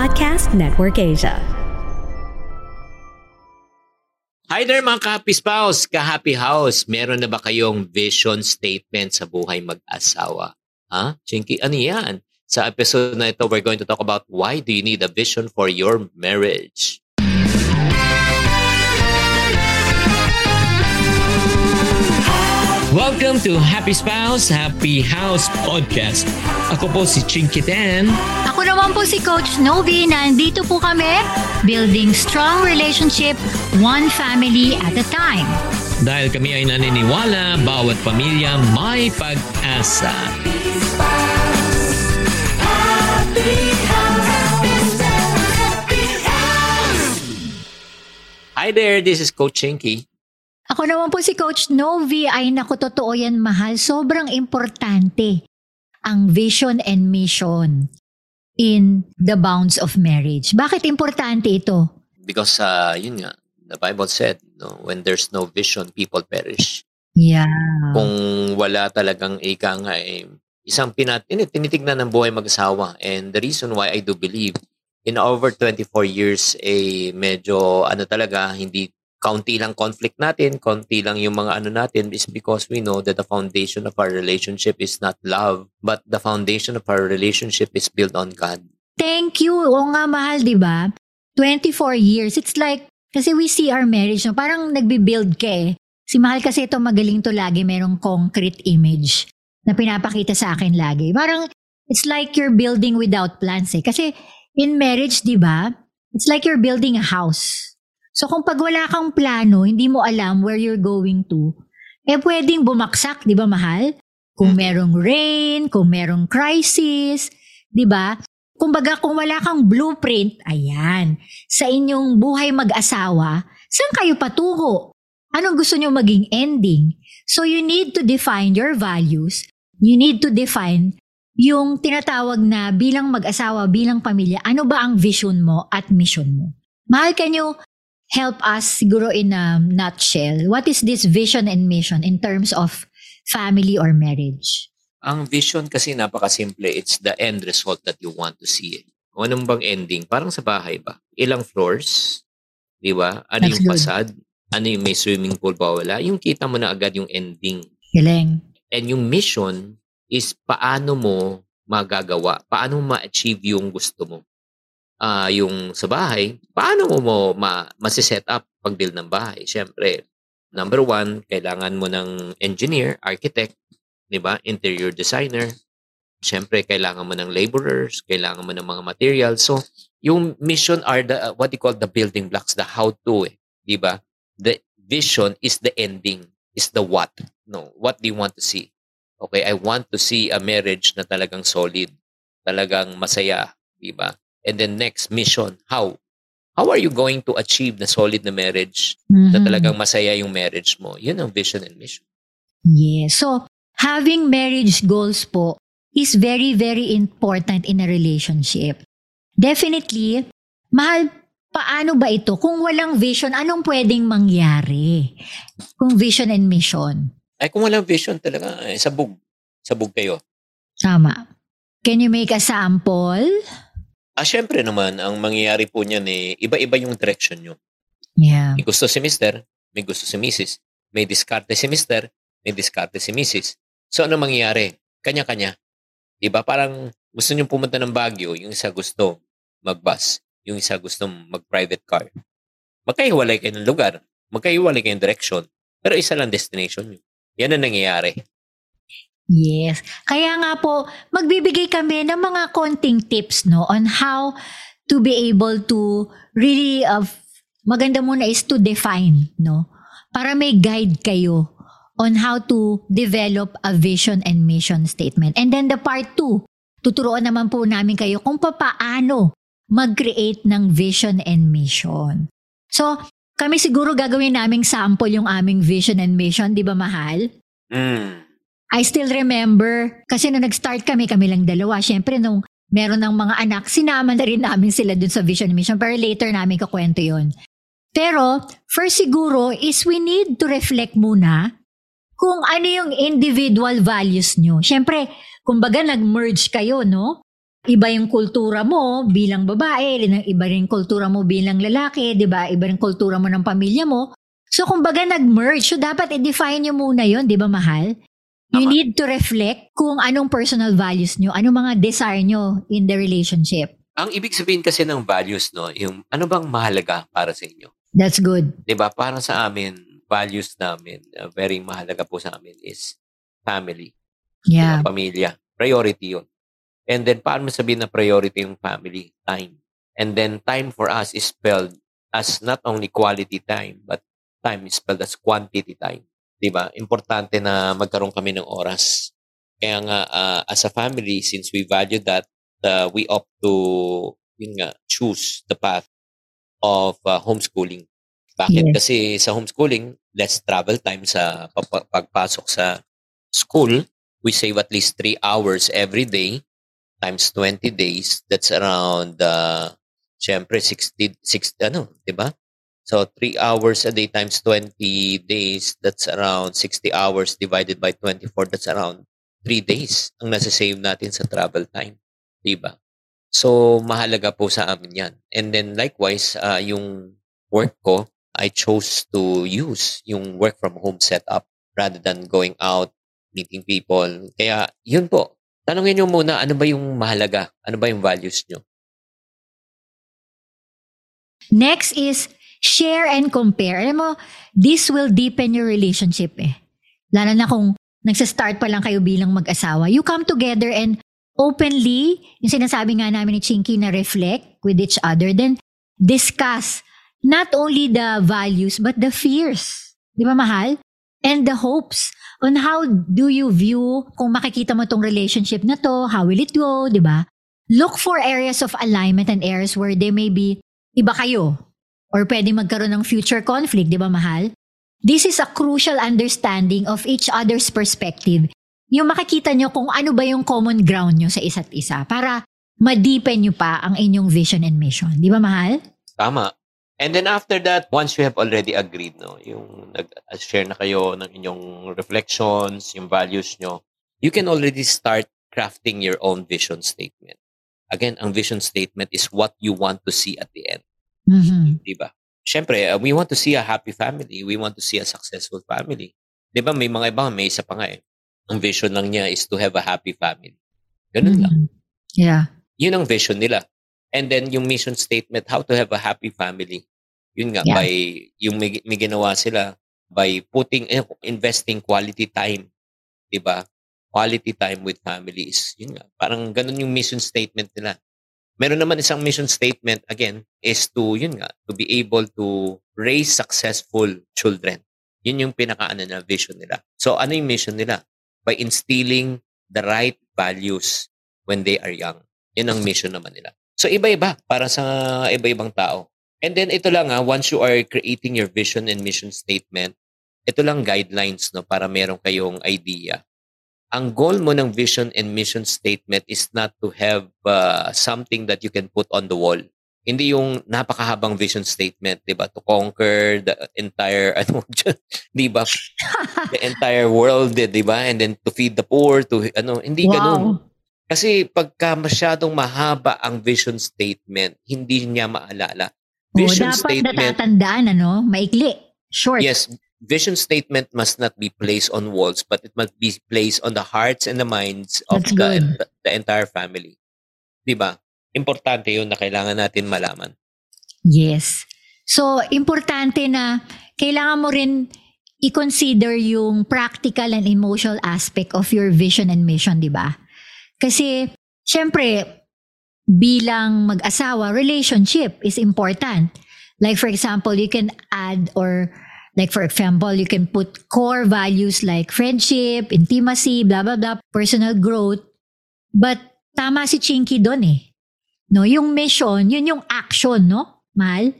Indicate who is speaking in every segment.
Speaker 1: Podcast Network Asia.
Speaker 2: Hi there mga ka-happy spouse, ka-happy house. Meron na ba kayong vision statement sa buhay mag-asawa? Ha? Chinky, ano yan? Sa episode na ito, we're going to talk about why do you need a vision for your marriage? Welcome to Happy Spouse, Happy House Podcast. Ako po si Chinky Dan.
Speaker 3: Ako naman po si Coach Novi. Nandito po kami, building strong relationship, one family at a time.
Speaker 2: Dahil kami ay naniniwala, bawat pamilya may pag-asa. Hi there, this is Coach Chinky.
Speaker 3: Ako naman po si Coach Novi. Ay naku, totoo yan mahal. Sobrang importante ang vision and mission in the bounds of marriage. Bakit importante ito?
Speaker 2: Because, uh, yun nga, the Bible said, no, when there's no vision, people perish.
Speaker 3: Yeah.
Speaker 2: Kung wala talagang ika nga, eh, isang pinat tinitignan ng buhay mag-asawa. And the reason why I do believe, in over 24 years, eh, medyo, ano talaga, hindi kaunti lang conflict natin, kaunti lang yung mga ano natin is because we know that the foundation of our relationship is not love, but the foundation of our relationship is built on God.
Speaker 3: Thank you. Oo nga, mahal, di ba? 24 years. It's like, kasi we see our marriage, no? parang nagbi-build ka eh. Si Mahal kasi ito magaling to lagi, merong concrete image na pinapakita sa akin lagi. Parang, it's like you're building without plans eh. Kasi in marriage, di ba? It's like you're building a house. So kung pag wala kang plano, hindi mo alam where you're going to, eh pwedeng bumaksak, di ba mahal? Kung merong rain, kung merong crisis, di ba? Kumbaga kung wala kang blueprint, ayan, sa inyong buhay mag-asawa, saan kayo patungo? Anong gusto nyo maging ending? So you need to define your values. You need to define yung tinatawag na bilang mag-asawa, bilang pamilya, ano ba ang vision mo at mission mo? Mahal, can you help us siguro in a nutshell? What is this vision and mission in terms of family or marriage?
Speaker 2: Ang vision kasi napakasimple. It's the end result that you want to see. Kung anong bang ending? Parang sa bahay ba? Ilang floors? Di ba? Ano
Speaker 3: That's
Speaker 2: yung
Speaker 3: good.
Speaker 2: facade? Ano yung may swimming pool ba wala? Yung kita mo na agad yung ending.
Speaker 3: Galing.
Speaker 2: And yung mission is paano mo magagawa? Paano mo ma-achieve yung gusto mo? Ah, yung sa bahay, paano mo mo ma masiset up pag build ng bahay? Siyempre, number one, kailangan mo ng engineer, architect, di ba? Interior designer. Siyempre, kailangan mo ng laborers, kailangan mo ng mga materials. So, yung mission are the, uh, what you call the building blocks, the how-to, eh, di ba? The vision is the ending, is the what. No, what do you want to see? Okay, I want to see a marriage na talagang solid, talagang masaya, di ba? And then next, mission. How? How are you going to achieve the solid na marriage na
Speaker 3: Mhm.
Speaker 2: talagang masaya yung marriage mo? Yun ang vision and mission.
Speaker 3: Yes. So, having marriage goals po is very, very important in a relationship. Definitely, mahal, paano ba ito? Kung walang vision, anong pwedeng mangyari? Kung vision and mission.
Speaker 2: Ay, kung walang vision talaga, eh, sabog. Sabog kayo.
Speaker 3: Tama. Can you make a sample?
Speaker 2: Ah, syempre naman, ang mangyayari po niyan eh, iba-iba yung direction nyo.
Speaker 3: Yeah.
Speaker 2: May gusto si Mr., may gusto si Mrs. May diskarte si Mr., may diskarte si Mrs. So, ano mangyayari? Kanya-kanya. Di ba? Parang gusto nyo pumunta ng Baguio, yung isa gusto mag-bus, yung isa gusto mag-private car. Magkahiwalay kayo ng lugar, magkahiwalay kayo ng direction, pero isa lang destination nyo. Yan ang nangyayari.
Speaker 3: Yes. Kaya nga po, magbibigay kami ng mga konting tips no on how to be able to really uh, maganda muna is to define no para may guide kayo on how to develop a vision and mission statement. And then the part two, tuturuan naman po namin kayo kung paano mag-create ng vision and mission. So, kami siguro gagawin naming sample yung aming vision and mission, di ba mahal?
Speaker 2: Mm.
Speaker 3: I still remember, kasi nung nag-start kami, kami lang dalawa. Siyempre, nung meron ng mga anak, sinama na rin namin sila dun sa Vision Mission. Pero later namin kakwento yon. Pero, first siguro is we need to reflect muna kung ano yung individual values nyo. Siyempre, kumbaga nag-merge kayo, no? iba yung kultura mo bilang babae, iba rin kultura mo bilang lalaki, 'di ba? Iba rin kultura mo ng pamilya mo. So kumbaga nag-merge. So dapat i-define niyo muna 'yon, 'di ba, mahal? You
Speaker 2: Tama.
Speaker 3: need to reflect kung anong personal values nyo, anong mga desire nyo in the relationship.
Speaker 2: Ang ibig sabihin kasi ng values, no, yung ano bang mahalaga para sa inyo?
Speaker 3: That's good.
Speaker 2: 'Di ba? Para sa amin, values namin, uh, very mahalaga po sa amin is family,
Speaker 3: Yeah.
Speaker 2: yung pamilya. Priority 'yun. And then paano sabihin na priority yung family? Time. And then time for us is spelled as not only quality time, but time is spelled as quantity time. 'Di ba? Importante na magkaroon kami ng oras. Kaya nga uh, as a family since we value that, uh, we opt to yun nga, choose the path of uh, homeschooling. Bakit?
Speaker 3: Yes.
Speaker 2: Kasi sa homeschooling, less travel time sa pag- pagpasok sa school. We save at least 3 hours every day times 20 days. That's around, uh, syempre, 60, 60 ano, di ba? So, 3 hours a day times 20 days, that's around 60 hours divided by 24, that's around 3 days ang nasa-save natin sa travel time. Di ba? So, mahalaga po sa amin yan. And then, likewise, uh, yung work ko, I chose to use yung work from home setup rather than going out, meeting people. Kaya, yun po. Tanungin nyo muna, ano ba yung mahalaga? Ano ba yung values nyo?
Speaker 3: Next is share and compare. Alam mo, this will deepen your relationship eh. Lalo na kung nagsa-start pa lang kayo bilang mag-asawa. You come together and openly, yung sinasabi nga namin ni Chinky na reflect with each other, then discuss not only the values but the fears. Di ba mahal? And the hopes on how do you view kung makikita mo tong relationship na to, how will it go, di ba? Look for areas of alignment and areas where they may be iba kayo or pwede magkaroon ng future conflict, di ba mahal? This is a crucial understanding of each other's perspective. Yung makikita nyo kung ano ba yung common ground nyo sa isa't isa para ma-deepen nyo pa ang inyong vision and mission. Di ba mahal?
Speaker 2: Tama. And then after that, once you have already agreed, no, yung nag-share na kayo ng inyong reflections, yung values nyo, you can already start crafting your own vision statement. Again, ang vision statement is what you want to see at the end.
Speaker 3: Mhm.
Speaker 2: Di ba? Siyempre, uh, we want to see a happy family. We want to see a successful family. Di ba? May mga iba, may isa pa nga eh. Ang vision lang niya is to have a happy family. Ganun lang.
Speaker 3: Mhm. Yeah.
Speaker 2: Yun ang vision nila. And then yung mission statement, how to have a happy family. Yun nga,
Speaker 3: Yeah.
Speaker 2: by, yung may, may ginawa sila, by putting, eh, investing quality time. Di ba? Quality time with family is, yun nga, parang ganun yung mission statement nila. Meron naman isang mission statement, again, is to, yun nga, to be able to raise successful children. Yun yung pinaka-ano na vision nila. So, ano yung mission nila? By instilling the right values when they are young. Yun ang mission naman nila. So, iba-iba para sa iba-ibang tao. And then, ito lang ha, once you are creating your vision and mission statement, ito lang guidelines no para meron kayong idea. Ang goal mo ng vision and mission statement is not to have uh, something that you can put on the wall. Hindi yung napakahabang vision statement, 'di ba? To conquer the entire ano, 'di ba? the entire world, 'di ba? And then to feed the poor, to ano, hindi.
Speaker 3: Wow.
Speaker 2: Kasi pagka masyadong mahaba ang vision statement, hindi niya maalala.
Speaker 3: Oh,
Speaker 2: Vision
Speaker 3: dapat
Speaker 2: statement,
Speaker 3: natatandaan, ano? Maikli. Short.
Speaker 2: yes, vision statement must not be placed on walls, but it must be placed on the hearts and the minds of
Speaker 3: That's
Speaker 2: the, the entire family. Di ba? Importante yun na kailangan natin malaman.
Speaker 3: Yes. So, importante na kailangan mo rin i-consider yung practical and emotional aspect of your vision and mission, di ba? Kasi, syempre, bilang mag-asawa, relationship is important. Like for example, you can add or like for example, you can put core values like friendship, intimacy, blah blah blah, personal growth. But tama si Chinky doon eh. No, yung mission, yun yung action, no? Mahal?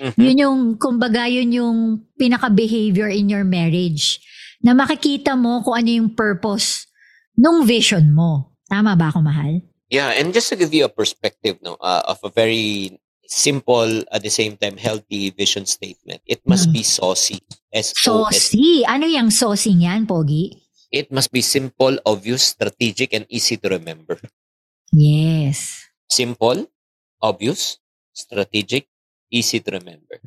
Speaker 2: Mhm.
Speaker 3: Yun yung, kumbaga, yun yung pinaka-behavior in your marriage. Na makikita mo kung ano yung purpose nung vision mo. Tama ba ako, mahal?
Speaker 2: Yeah, and just to give you a perspective no, uh, of a very simple, at the same time, healthy vision statement, it must
Speaker 3: Mm.
Speaker 2: be saucy.
Speaker 3: Saucy. Ano yung saucing yan, Pogi?
Speaker 2: It must be simple, obvious, strategic, and easy to remember.
Speaker 3: Yes.
Speaker 2: Simple, obvious, strategic, easy to remember.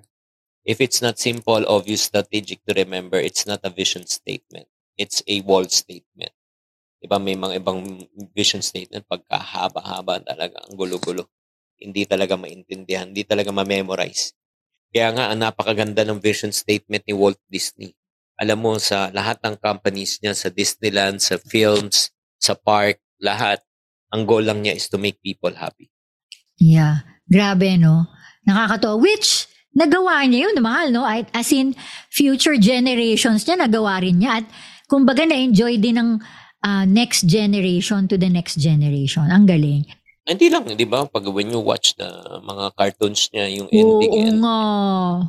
Speaker 2: If it's not simple, obvious, strategic to remember, it's not a vision statement. It's a wall statement. Diba may mga ibang vision statement pagkahaba-haba talaga, ang gulo-gulo. Hindi talaga maintindihan, hindi talaga ma-memorize. Kaya nga, ang napakaganda ng vision statement ni Walt Disney. Alam mo, sa lahat ng companies niya, sa Disneyland, sa films, sa park, lahat, ang goal lang niya is to make people happy.
Speaker 3: Yeah. Grabe, no? Nakakatawa. Which, nagawa niya yun, mahal, no? As in, future generations niya, nagawa rin niya. At kumbaga, na-enjoy din ng uh, next generation to the next generation. Ang galing.
Speaker 2: Hindi lang, di ba? Pag when you watch the mga cartoons niya, yung ending.
Speaker 3: Oo
Speaker 2: and,
Speaker 3: nga.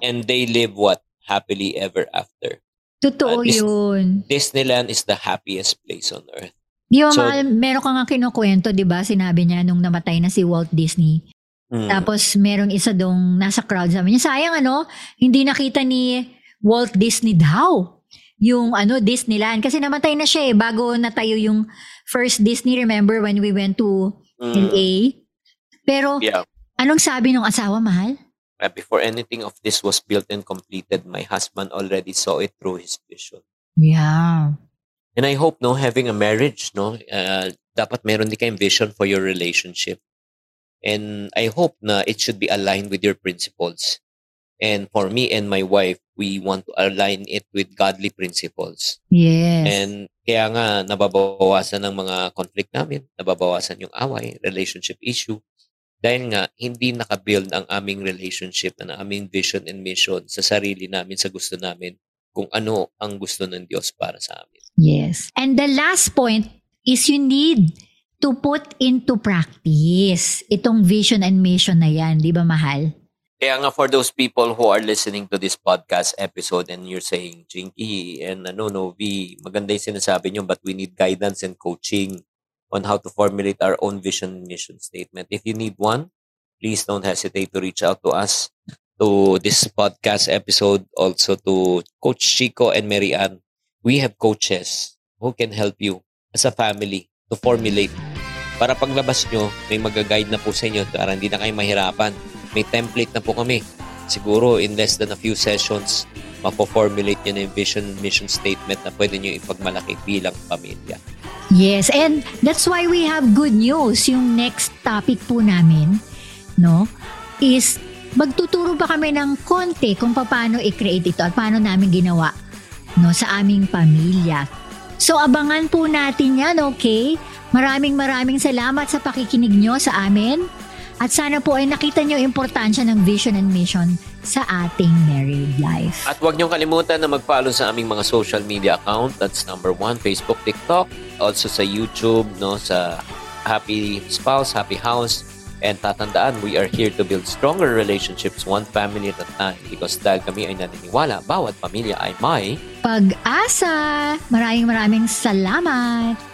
Speaker 2: and they live what? Happily ever after.
Speaker 3: Totoo
Speaker 2: Uh, Dis-
Speaker 3: yun.
Speaker 2: Disneyland is the happiest place on earth.
Speaker 3: Di ba,
Speaker 2: So-
Speaker 3: mahal, meron ka nga kinukwento, di ba? Sinabi niya nung namatay na si Walt Disney.
Speaker 2: Mm.
Speaker 3: Tapos merong isa dong nasa crowd sabi niya, sayang ano, hindi nakita ni Walt Disney daw yung ano Disneyland kasi namatay na siya eh bago natayo yung first Disney remember when we went to
Speaker 2: Mm.
Speaker 3: LA pero
Speaker 2: Yeah.
Speaker 3: anong sabi ng asawa mahal
Speaker 2: Uh, before anything of this was built and completed, my husband already saw it through his vision.
Speaker 3: yeah
Speaker 2: And I hope, no, having a marriage, no, uh, dapat meron din kayong vision for your relationship. And I hope na it should be aligned with your principles. And for me and my wife, we want to align it with godly principles.
Speaker 3: yes
Speaker 2: And kaya nga, nababawasan ng mga conflict namin, nababawasan yung away, relationship issue. Dahil nga, hindi nakabuild ang aming relationship, ang aming vision and mission sa sarili namin, sa gusto namin, kung ano ang gusto ng Diyos para sa amin.
Speaker 3: yes and the last point is you need to put into practice itong vision and mission na yan di ba mahal
Speaker 2: Kaya nga for those people who are listening to this podcast episode and you're saying, Jinky and ano, no, V, maganda yung sinasabi nyo, but we need guidance and coaching on how to formulate our own vision and mission statement. If you need one, please don't hesitate to reach out to us, to this podcast episode, also to Coach Chico and Mary Ann. We have coaches who can help you as a family to formulate. Para paglabas nyo, may mag-guide na po sa inyo para hindi na kayo mahirapan may template na po kami. Siguro in less than a few sessions, mapo-formulate nyo na yung vision mission statement na pwede nyo ipagmalaki bilang pamilya.
Speaker 3: Yes, and that's why we have good news. Yung next topic po namin, no, is magtuturo pa kami ng konti kung paano i-create ito at paano namin ginawa no, sa aming pamilya. So abangan po natin yan, okay? Maraming maraming salamat sa pakikinig nyo sa amin. At sana po ay nakita nyo importansya ng vision and mission sa ating married life.
Speaker 2: At huwag niyong kalimutan na mag-follow sa aming mga social media account. That's number one, Facebook, TikTok. Also sa YouTube, no, sa Happy Spouse, Happy House. And tatandaan, we are here to build stronger relationships one family at a time because dahil kami ay naniniwala, bawat pamilya ay may
Speaker 3: Pag-asa! Maraming maraming salamat!